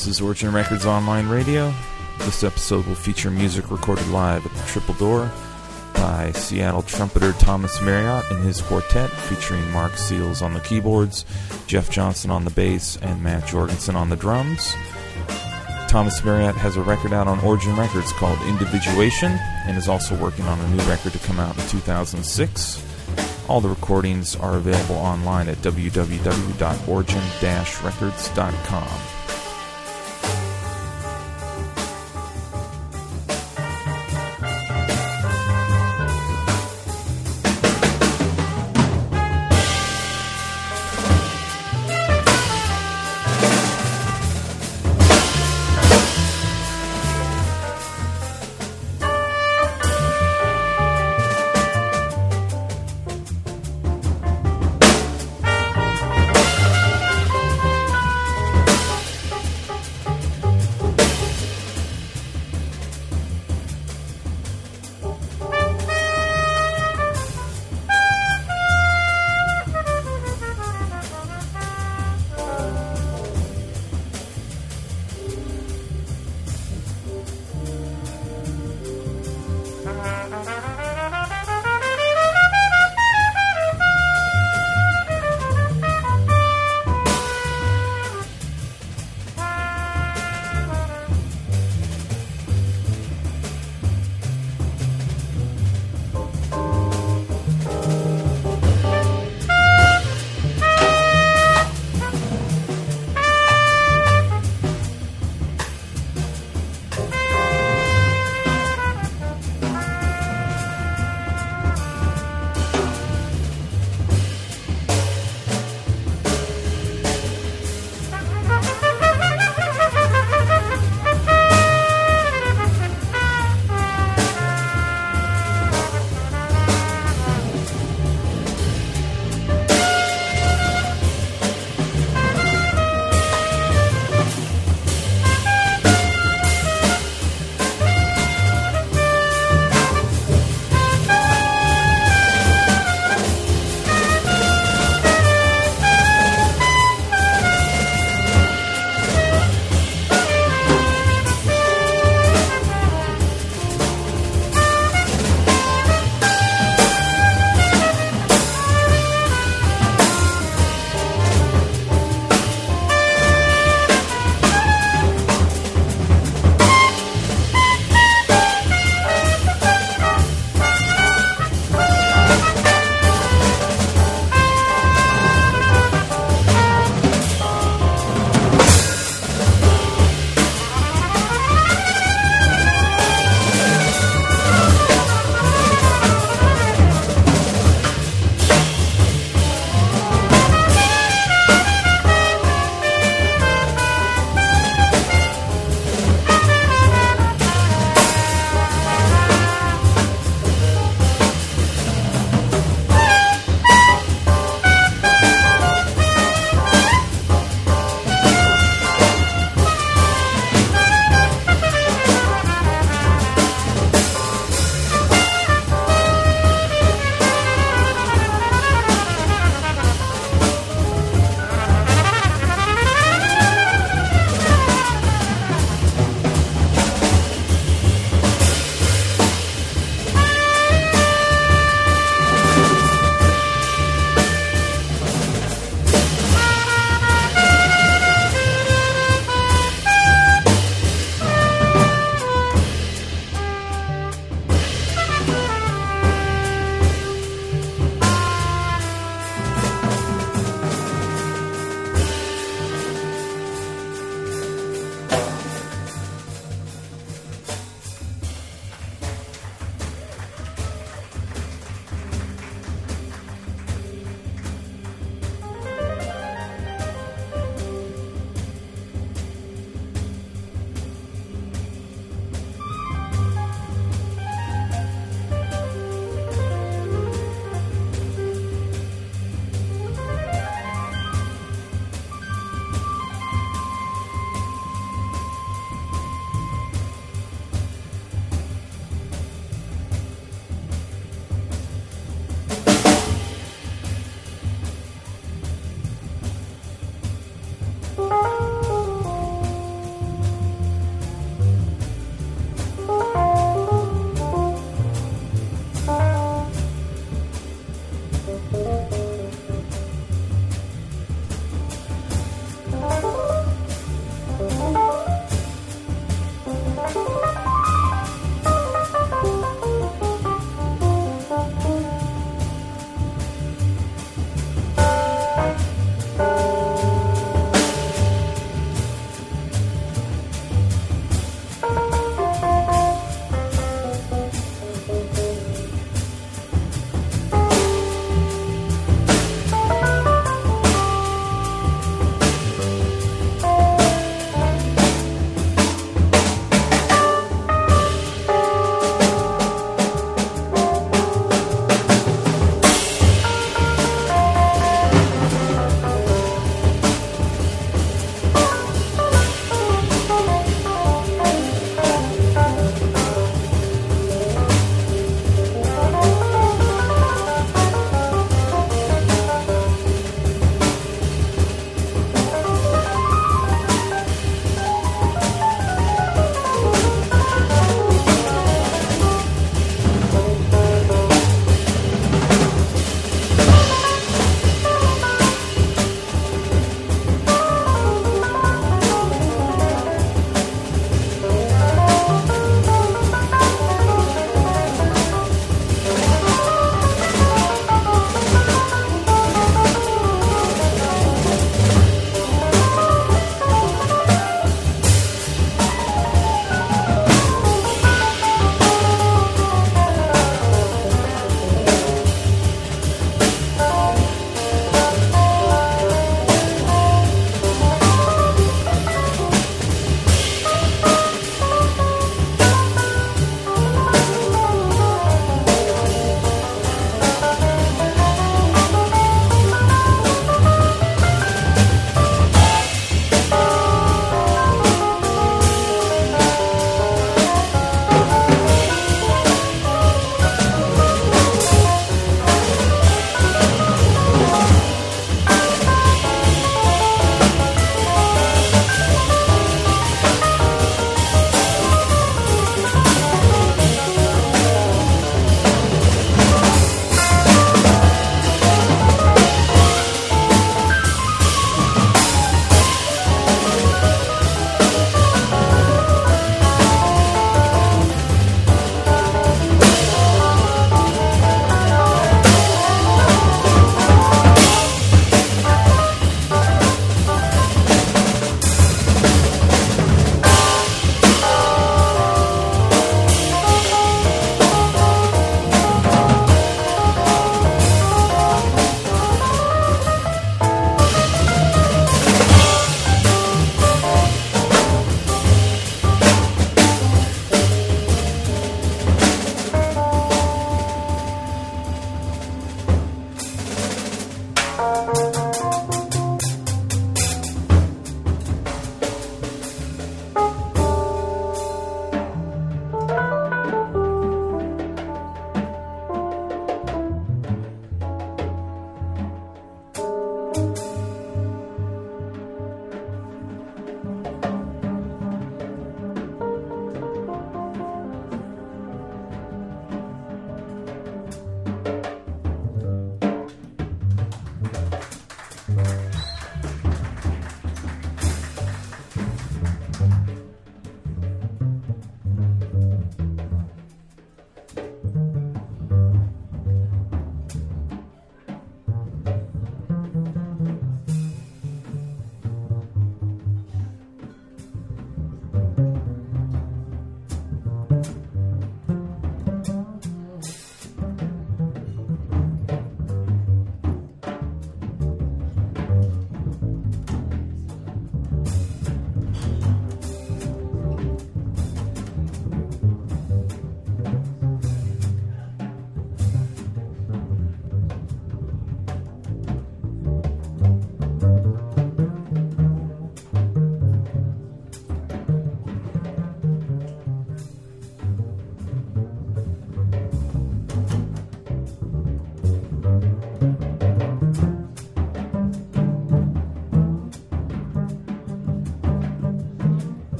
This is Origin Records Online Radio. This episode will feature music recorded live at the Triple Door by Seattle trumpeter Thomas Marriott and his quartet, featuring Marc Seales on the keyboards, Jeff Johnson on the bass, and Matt Jorgensen on the drums. Thomas Marriott has a record out on Origin Records called Individuation and is also working on a new record to come out in 2006. All the recordings are available online at www.origin-records.com.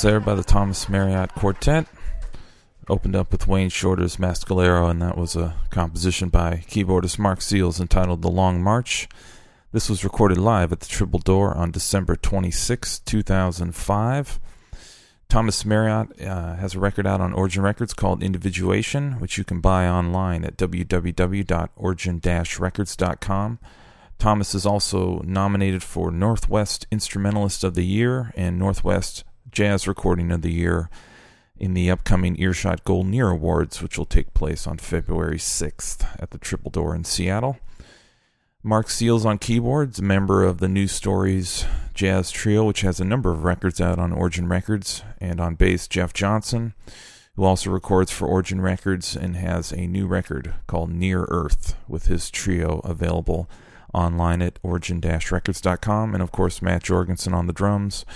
There by the Thomas Marriott Quartet. Opened up with Wayne Shorter's Mescalero, and that was a composition by keyboardist Marc Seales entitled The Long March. This was recorded live at the Triple Door on December 26, 2005. Thomas Marriott uh, has a record out on Origin Records called Individuation, which you can buy online at www.origin-records.com. Thomas is also nominated for Northwest Instrumentalist of the Year and Northwest Jazz Recording of the Year in the upcoming Earshot Golden Ear Awards, which will take place on February 6th at the Triple Door in Seattle. Marc Seales on keyboards, member of the New Stories Jazz Trio, which has a number of records out on Origin Records, and on bass, Jeff Johnson, who also records for Origin Records and has a new record called Near Earth with his trio available online at origin-records.com. And of course, Matt Jorgensen on the drums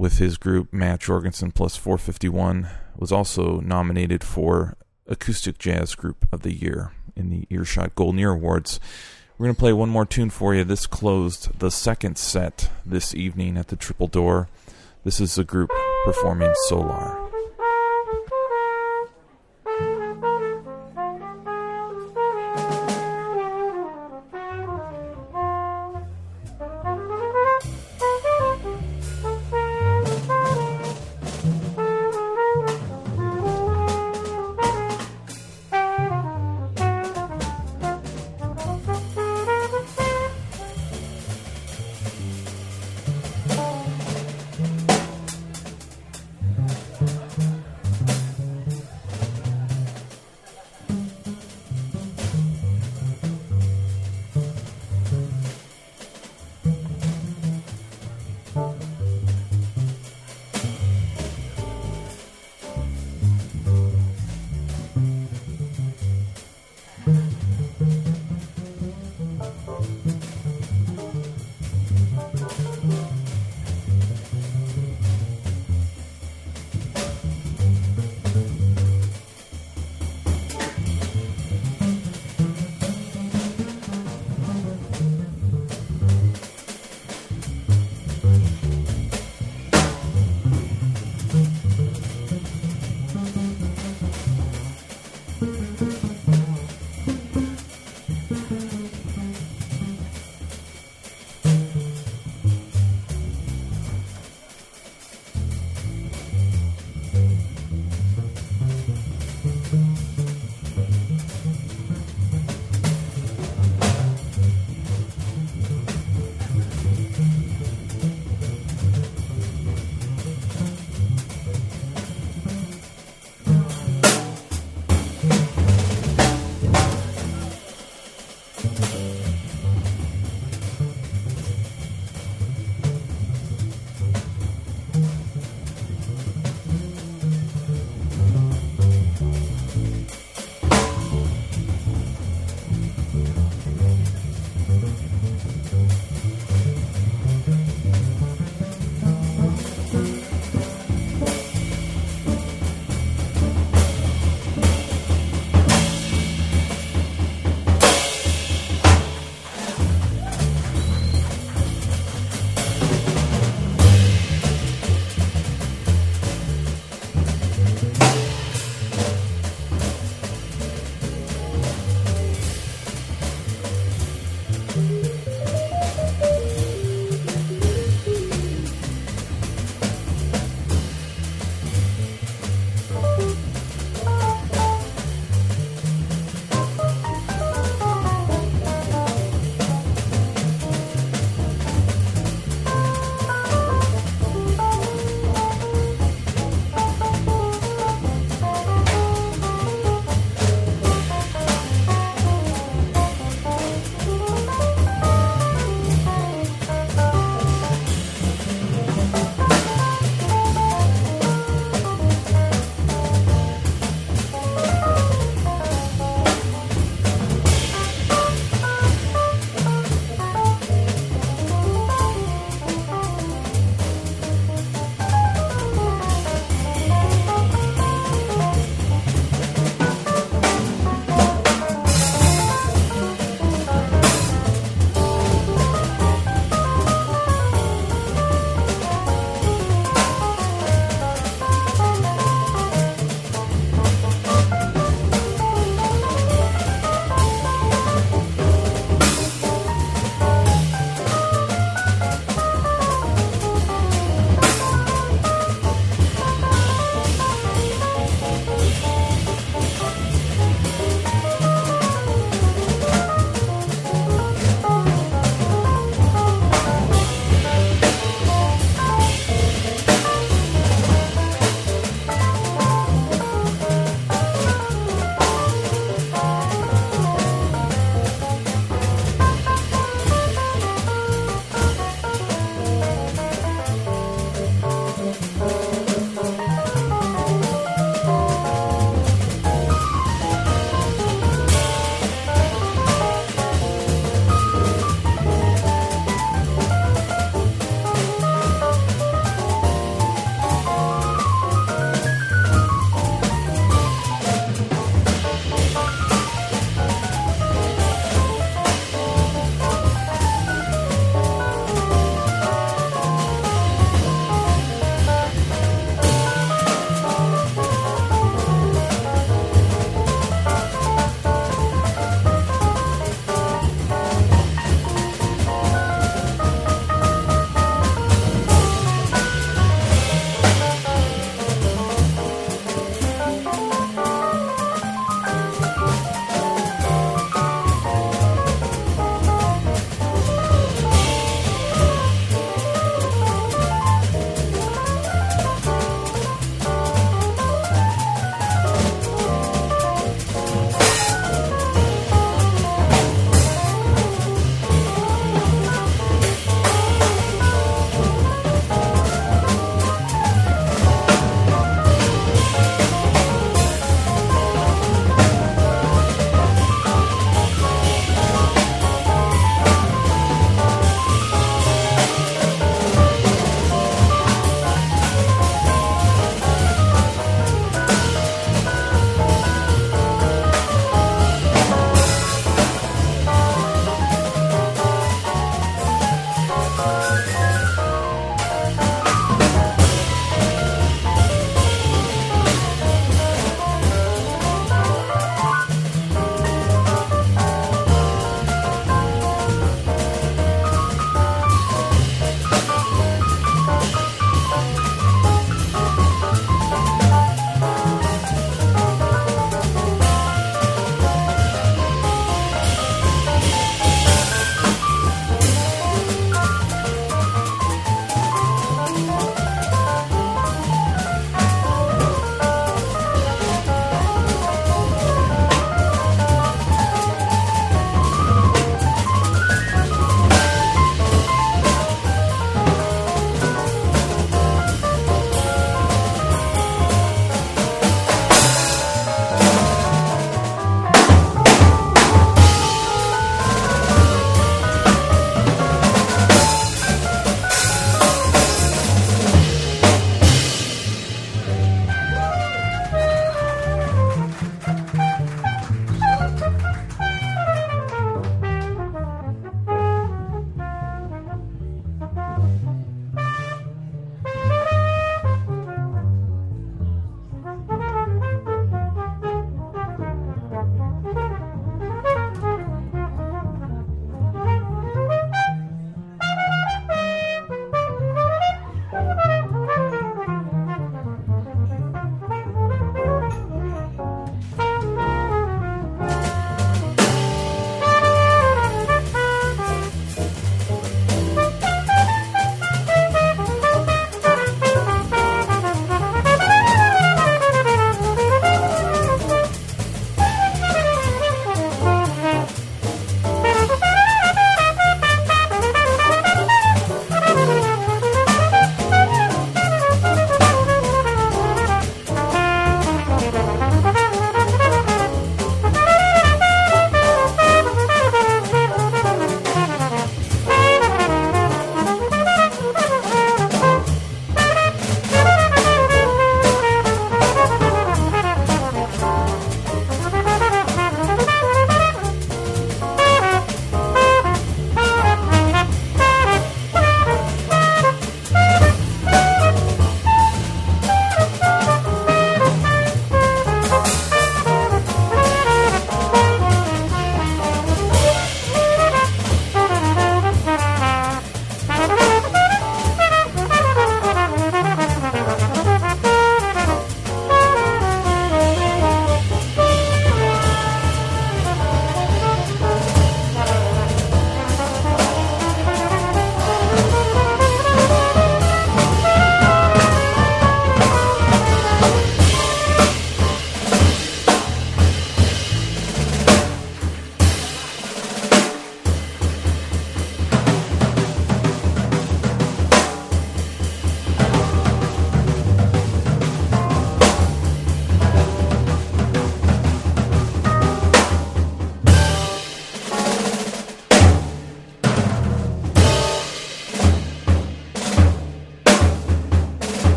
with his group Matt Jorgensen Plus 451 was also nominated for Acoustic Jazz Group of the Year in the Earshot Golden Ear Awards. We're going to play one more tune for you. This closed the second set this evening at the Triple Door. This is the group performing Solar.